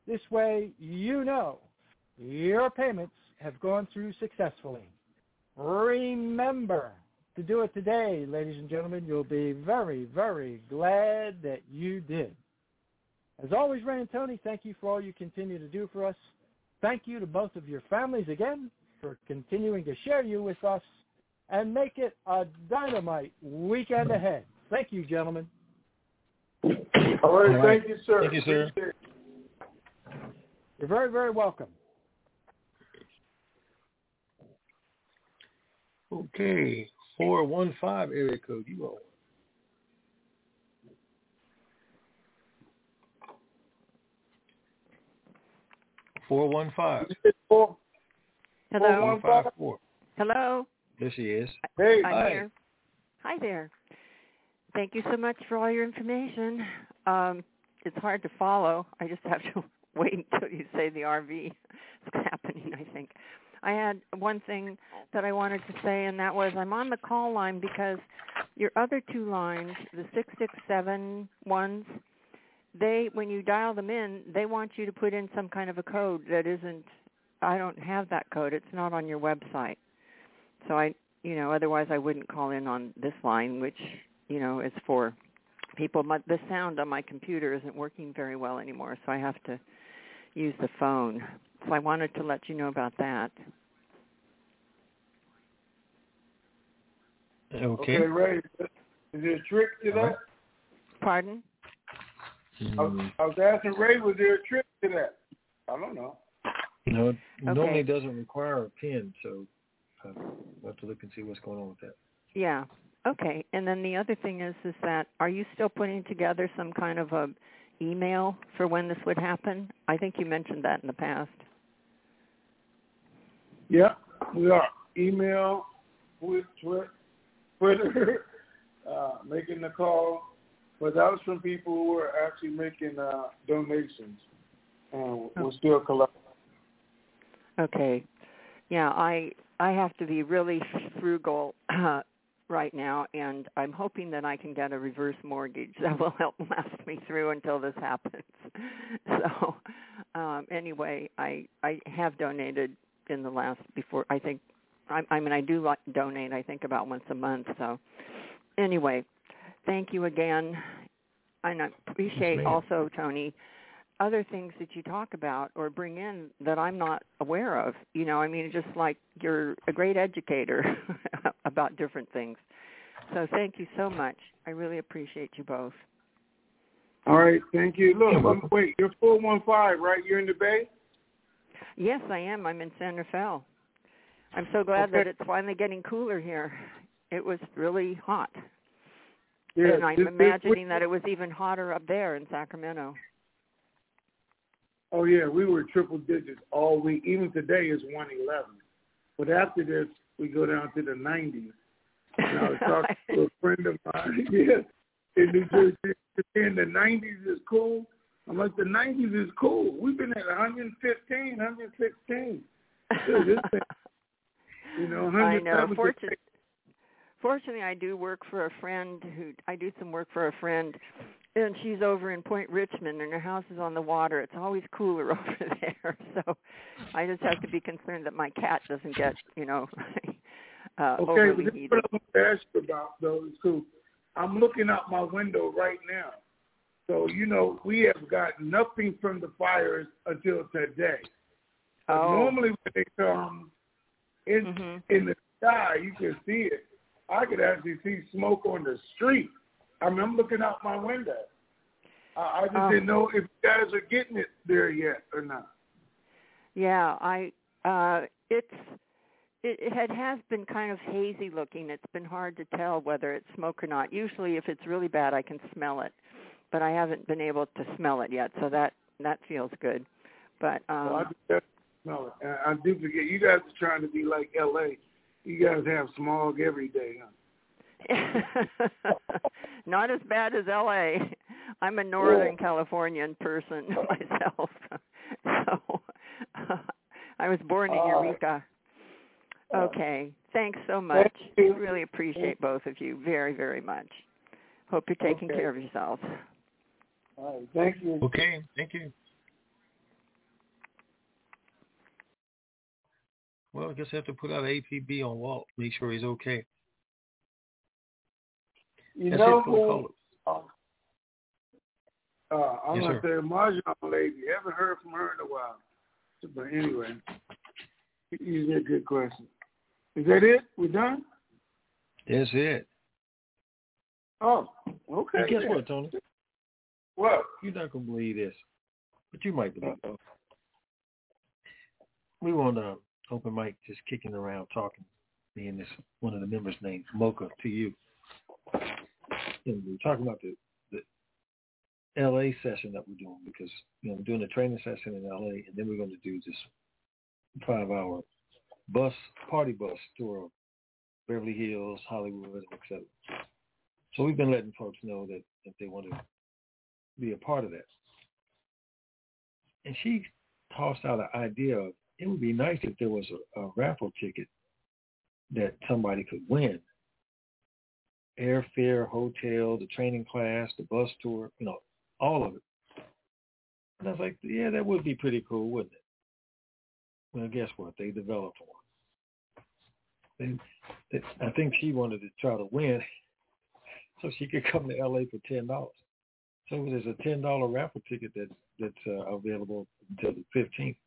[SPEAKER 13] This way you know your payments have gone through successfully. Remember to do it today, ladies and gentlemen. You'll be very, very glad that you did. As always, Ray and Tony, thank you for all you continue to do for us. Thank you to both of your families again for continuing to share you with us and make it a dynamite weekend mm-hmm. ahead. Thank you, gentlemen.
[SPEAKER 2] All right, thank you, sir.
[SPEAKER 5] Thank you, sir.
[SPEAKER 13] You're very, very welcome.
[SPEAKER 5] Okay, four one five area code. You all. Four one five.
[SPEAKER 14] Hello.
[SPEAKER 5] One five four.
[SPEAKER 14] Hello.
[SPEAKER 5] There she is.
[SPEAKER 2] Hey,
[SPEAKER 14] I'm
[SPEAKER 5] Hi.
[SPEAKER 14] here. Hi there. Thank you so much for all your information. Um, it's hard to follow. I just have to [LAUGHS] wait until you say the RV is happening, I think. I had one thing that I wanted to say, and that was I'm on the call line because your other two lines, the 667 ones, they when you dial them in, they want you to put in some kind of a code that isn't I don't have that code. It's not on your website. So I, you know, otherwise I wouldn't call in on this line, which, you know, is for people. But the sound on my computer isn't working very well anymore, so I have to use the phone. So I wanted to let you know about that.
[SPEAKER 5] Okay.
[SPEAKER 2] Okay, Ray. Is there a trick to that?
[SPEAKER 14] Pardon?
[SPEAKER 2] I was, I was asking Ray, was there a trick to that? I don't know.
[SPEAKER 5] No, it normally doesn't require a pin, so uh, we'll have to look and see what's going on with that.
[SPEAKER 14] Yeah. Okay. And then the other thing is is that are you still putting together some kind of a email for when this would happen? I think you mentioned that in the past.
[SPEAKER 2] Yeah, we are. Email, Twi- Twi- Twitter, [LAUGHS] uh, making the call. But that was from people who were actually making uh, donations. And we're still collecting.
[SPEAKER 14] Okay. Yeah, I I have to be really frugal uh, [CLEARS THROAT] right now, and I'm hoping that I can get a reverse mortgage that will help last me through until this happens. [LAUGHS] So, um, anyway, I I have donated in the last before. I think I, I mean I do like donate. I think about once a month. So, anyway, thank you again, and I appreciate
[SPEAKER 5] ma'am.
[SPEAKER 14] also Tony other things that you talk about or bring in that I'm not aware of. You know, I mean, just like you're a great educator [LAUGHS] about different things. So thank you so much. I really appreciate you both.
[SPEAKER 2] All right, thank you.
[SPEAKER 5] You're
[SPEAKER 2] um,
[SPEAKER 5] Look,
[SPEAKER 2] wait, you're 415, right? You're in the Bay?
[SPEAKER 14] Yes, I am. I'm in San Rafael. I'm so glad that it's finally getting cooler here. It was really hot.
[SPEAKER 2] Yeah,
[SPEAKER 14] and I'm
[SPEAKER 2] this-
[SPEAKER 14] imagining that it was even hotter up there in Sacramento.
[SPEAKER 2] Oh, yeah, we were triple digits all week. Even today is 111. But after this, we go down to the 90s. And I was [LAUGHS] talking to a friend of mine, [LAUGHS] yeah, in New Jersey, saying the 90s is cool. I'm like, the 90s is cool. We've been at 115, 116. Dude, [LAUGHS] this thing, you know,
[SPEAKER 14] I know.
[SPEAKER 2] 117.
[SPEAKER 14] Fortunately, fortunately, I do work for a friend who I do some work for a friend, and she's over in Point Richmond, and her house is on the water. It's always cooler [LAUGHS] over there, so I just have to be concerned that my cat doesn't get, you know, [LAUGHS] uh,
[SPEAKER 2] Okay,
[SPEAKER 14] overly
[SPEAKER 2] this
[SPEAKER 14] heated.
[SPEAKER 2] what I want to ask you about, though, is cool. I'm looking out my window right now. So, you know, we have got nothing from the fires until today.
[SPEAKER 14] Oh.
[SPEAKER 2] Normally when they come in,
[SPEAKER 14] Mhm.
[SPEAKER 2] in the sky, you can see it. I could actually see smoke on the street. I mean, I'm looking out my window. I, I just
[SPEAKER 14] Oh.
[SPEAKER 2] didn't know if you guys are getting it there yet or not.
[SPEAKER 14] Yeah, I uh it's it, it had has been kind of hazy looking. It's been hard to tell whether it's smoke or not. Usually if it's really bad I can smell it. But I haven't been able to smell it yet, so that that feels good. But um
[SPEAKER 2] Well, I smell it. I do forget, you guys are trying to be like L.A. You guys have smog every day, huh? [LAUGHS]
[SPEAKER 14] Not as bad as LA. I'm a Northern Californian person [LAUGHS] myself. so [LAUGHS] I was born in Eureka. Okay. Thanks so much. We really appreciate both of you very, very much. Hope you're taking
[SPEAKER 2] Okay.
[SPEAKER 14] care of yourselves.
[SPEAKER 2] All right. Thank you.
[SPEAKER 5] Okay, thank you. Well, I guess I have to put out APB on Walt, make sure he's okay.
[SPEAKER 2] You
[SPEAKER 5] That's
[SPEAKER 2] know
[SPEAKER 5] it for
[SPEAKER 2] who? Uh, uh, I'm
[SPEAKER 5] Yes,
[SPEAKER 2] gonna
[SPEAKER 5] sir.
[SPEAKER 2] say Mahjong lady. Haven't heard from her in a while. But anyway, these are good questions. Is that it? We're done?
[SPEAKER 5] That's it.
[SPEAKER 2] Oh, okay.
[SPEAKER 5] And guess
[SPEAKER 2] then.
[SPEAKER 5] what, Tony?
[SPEAKER 2] What?
[SPEAKER 5] You're not gonna believe this, but you might believe it. We were on a open mic, just kicking around, talking. Me and this one of the members named Mocha to you, and we were talking about the the L.A. session that we're doing because you know we're doing a training session in L.A. and then we're going to do this five-hour bus party bus tour of Beverly Hills, Hollywood, etc. So we've been letting folks know that if they want to be a part of that. And she tossed out an idea of it would be nice if there was a, a raffle ticket that somebody could win. Airfare, hotel, the training class, the bus tour, you know, all of it. And I was like, yeah, that would be pretty cool, wouldn't it? Well, guess what? They developed one. They, I think she wanted to try to win [LAUGHS] so she could come to LA for ten dollars. So there's a ten dollar raffle ticket that that's uh, available until the fifteenth,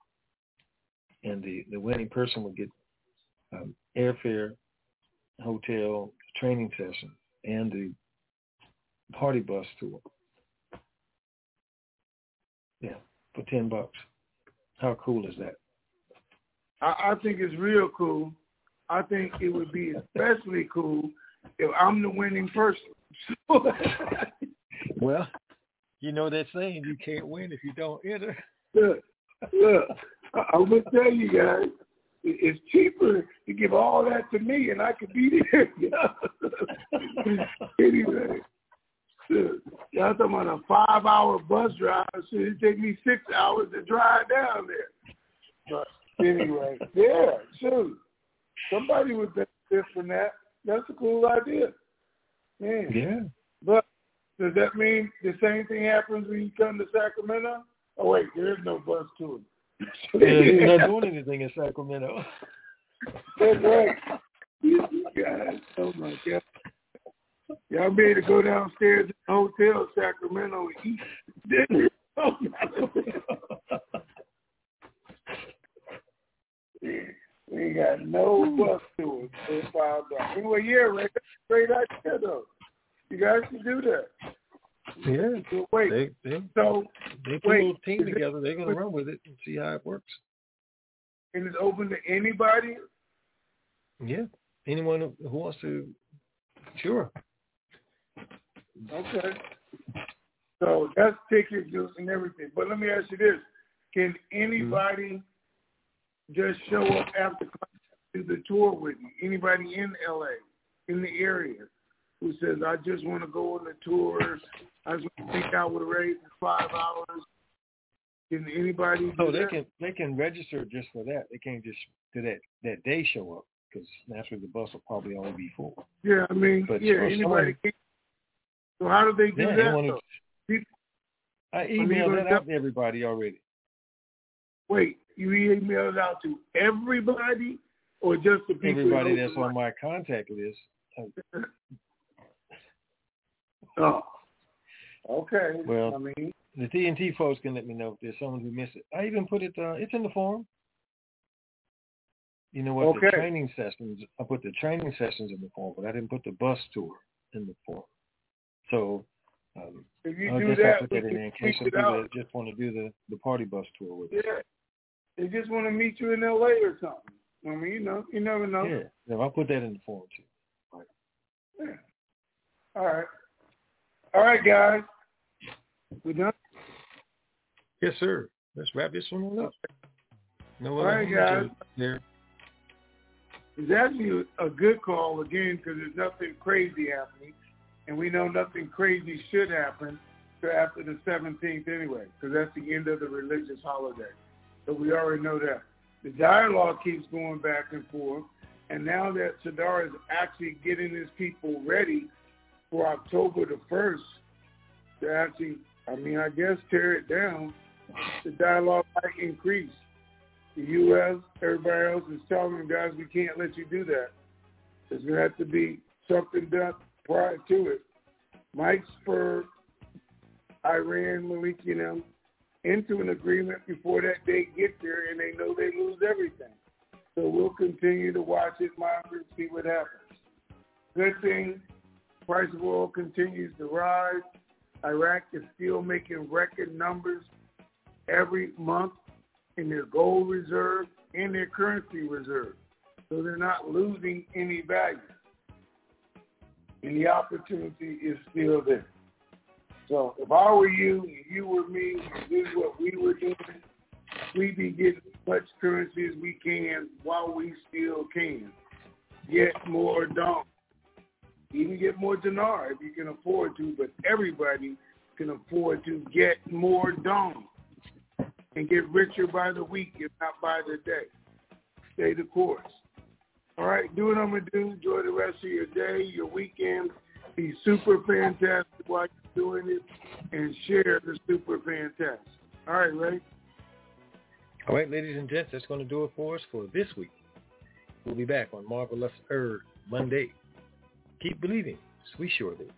[SPEAKER 5] and the the winning person would get um, airfare, hotel, training session, and the party bus tour. Yeah, for ten bucks. How cool is that?
[SPEAKER 2] I, I think it's real cool. I think it would be especially cool if I'm the winning person. [LAUGHS]
[SPEAKER 5] Well, you know that saying, you can't win if you don't enter.
[SPEAKER 2] look, look, I, [LAUGHS] I'm gonna tell you guys, it's cheaper to give all that to me, and I could be there. [LAUGHS] [LAUGHS] anyway, y'all talking about a five-hour bus drive? So it take me six hours to drive down there. But anyway, yeah, sure. Somebody would benefit from that. That's a cool idea. Man.
[SPEAKER 5] Yeah.
[SPEAKER 2] But does that mean the same thing happens when you come to Sacramento? Oh wait, there is no bus tour.
[SPEAKER 5] Yeah, you're not doing anything in Sacramento.
[SPEAKER 2] That's right. You guys, oh my god. Y'all be to go downstairs in the hotel in Sacramento and eat dinner. Oh, my God. we got no bus tours it. Anyway, yeah, Ray, that's a great idea though. You guys can do that.
[SPEAKER 5] Yeah. [LAUGHS]
[SPEAKER 2] Wait,
[SPEAKER 5] They they
[SPEAKER 2] so
[SPEAKER 5] they put
[SPEAKER 2] wait,
[SPEAKER 5] a little team together. They're gonna run with it and see how it works.
[SPEAKER 2] and it's open to anybody?
[SPEAKER 5] Yeah. Anyone who wants to, sure.
[SPEAKER 2] Okay. So that's ticket juice and everything. But let me ask you this. Can anybody mm-hmm. just show up after to the tour with me? Anybody in LA, in the area, who says, I just want to go on the tour, I just want to take out with Ray for five hours. Can anybody
[SPEAKER 5] So oh, they
[SPEAKER 2] that?
[SPEAKER 5] can they can register just for that. They can't just do that that day show up because naturally the bus will probably only be full.
[SPEAKER 2] Yeah, I mean,
[SPEAKER 5] But
[SPEAKER 2] yeah, anybody
[SPEAKER 5] someone-.
[SPEAKER 2] So how do they do
[SPEAKER 5] Yeah,
[SPEAKER 2] that?
[SPEAKER 5] anyone who-
[SPEAKER 2] though? People-
[SPEAKER 5] I emailed that out to everybody already.
[SPEAKER 2] Wait, you emailed it out to everybody or just the people?
[SPEAKER 5] Everybody that's on my contact list. Uh,
[SPEAKER 2] Oh, okay.
[SPEAKER 5] Well,
[SPEAKER 2] I mean,
[SPEAKER 5] the TNT folks can let me know if there's someone who missed it. I even put it. Uh, it's in the form. You know what? The training sessions. I put the training sessions in the form, but I didn't put the bus tour in the form. So um,
[SPEAKER 2] if you
[SPEAKER 5] I
[SPEAKER 2] do
[SPEAKER 5] guess
[SPEAKER 2] that,
[SPEAKER 5] I'll put that in
[SPEAKER 2] can
[SPEAKER 5] there in case some people that just want to do the the party bus tour with us.
[SPEAKER 2] Yeah, they just want to meet you in L.A. or something. I mean, you know, you never know.
[SPEAKER 5] Yeah, yeah, I'll put that in the form too.
[SPEAKER 2] Yeah. All right. All right, guys. We done?
[SPEAKER 5] Yes, sir. Let's wrap this one up. No
[SPEAKER 2] All right, guys.
[SPEAKER 5] There.
[SPEAKER 2] It's actually a good call again because there's nothing crazy happening, and we know nothing crazy should happen to after the 17th anyway, because that's the end of the religious holiday. So we already know that. The dialogue keeps going back and forth, and now that Sadr is actually getting his people ready for October the 1st to actually, I mean, I guess tear it down, the dialogue might increase. The U.S., everybody else is telling them, guys, we can't let you do that. There's going to have to be something done prior to it. Mike spurred Iran, Maliki, and them into an agreement before that date gets there, and they know they lose everything. So we'll continue to watch it, monitor, and see what happens. Good thing, price of oil continues to rise. Iraq is still making record numbers every month in their gold reserve and their currency reserve. So they're not losing any value. And the opportunity is still there. So if I were you and you were me, this is what we were doing, we'd be getting as much currency as we can while we still can. Get more dong. Even get more dinar if you can afford to, but everybody can afford to get more dong and get richer by the week, if not by the day. Stay the course. All right, do what I'm going to do. Enjoy the rest of your day, your weekend. Be super fantastic while you're doing it and share the super fantastic. All right, Ray.
[SPEAKER 5] All right, ladies and gents, that's going to do it for us for this week. We'll be back on Marvelous Earth Monday. Keep believing. We sure do.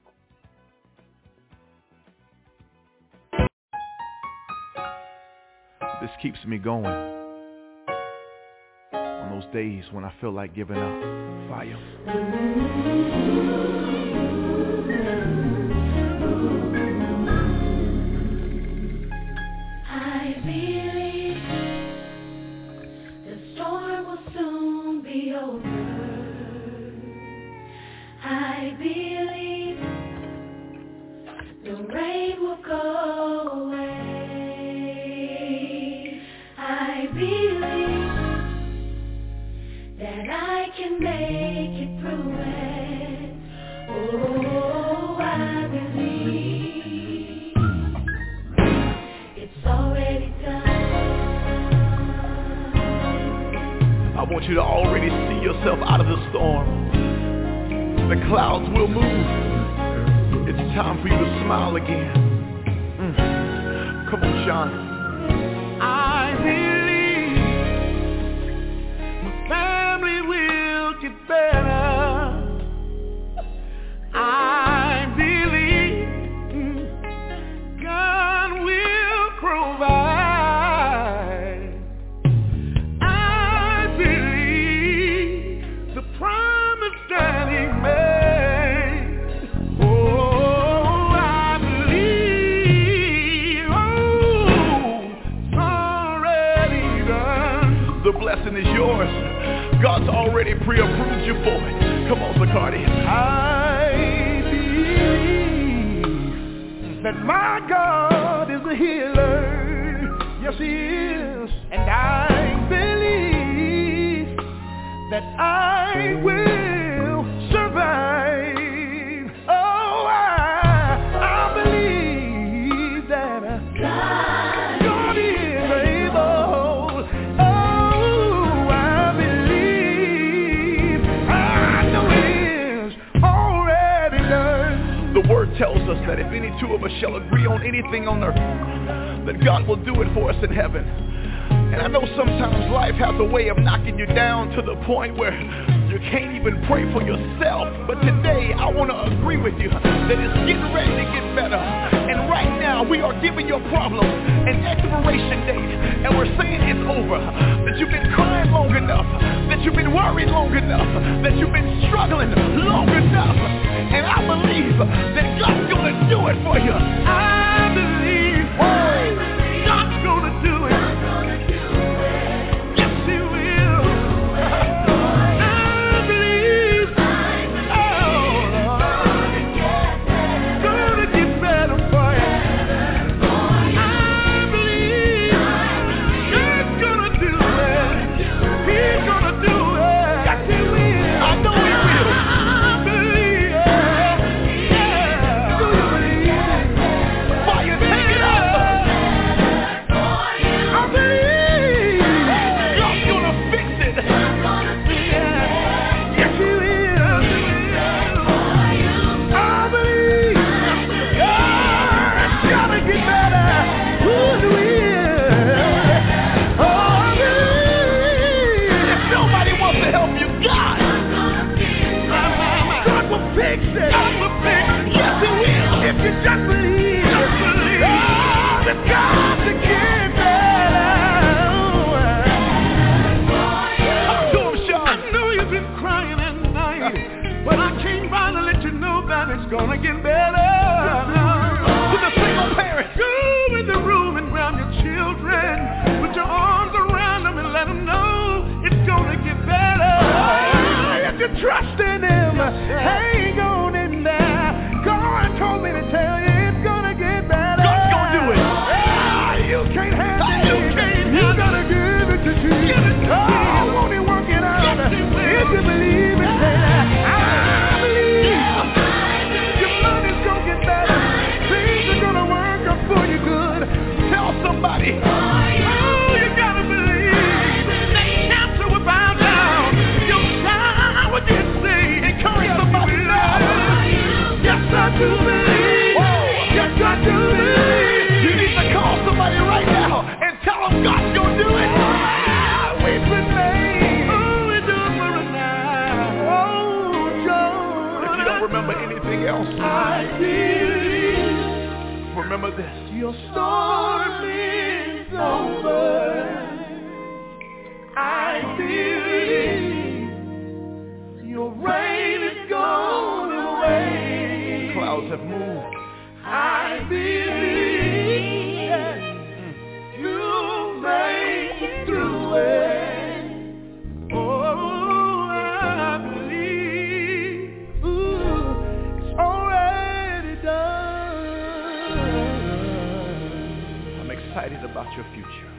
[SPEAKER 15] This keeps me going. On those days when I feel like giving up. Fire.
[SPEAKER 16] I believe
[SPEAKER 15] agree on anything on earth, that God will do it for us in heaven. And I know sometimes life has a way of knocking you down to the point where you can't even pray for yourself. But today I want to agree with you that it's getting ready to get better. Now we are giving your problem an expiration date. And we're saying it's over. That you've been crying long enough. That you've been worried long enough. That you've been struggling long enough. And I believe that God's to do it for you.
[SPEAKER 6] I believe
[SPEAKER 16] your storm is over. I believe your rain is gone away. Clouds have moved. I believe. about your future.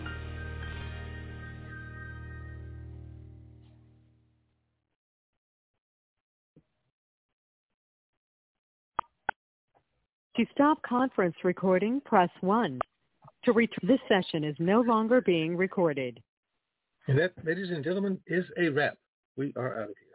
[SPEAKER 3] To stop conference recording, press 1. To return, this session is no longer being recorded.
[SPEAKER 5] And that, ladies and gentlemen, is a wrap. We are out of here.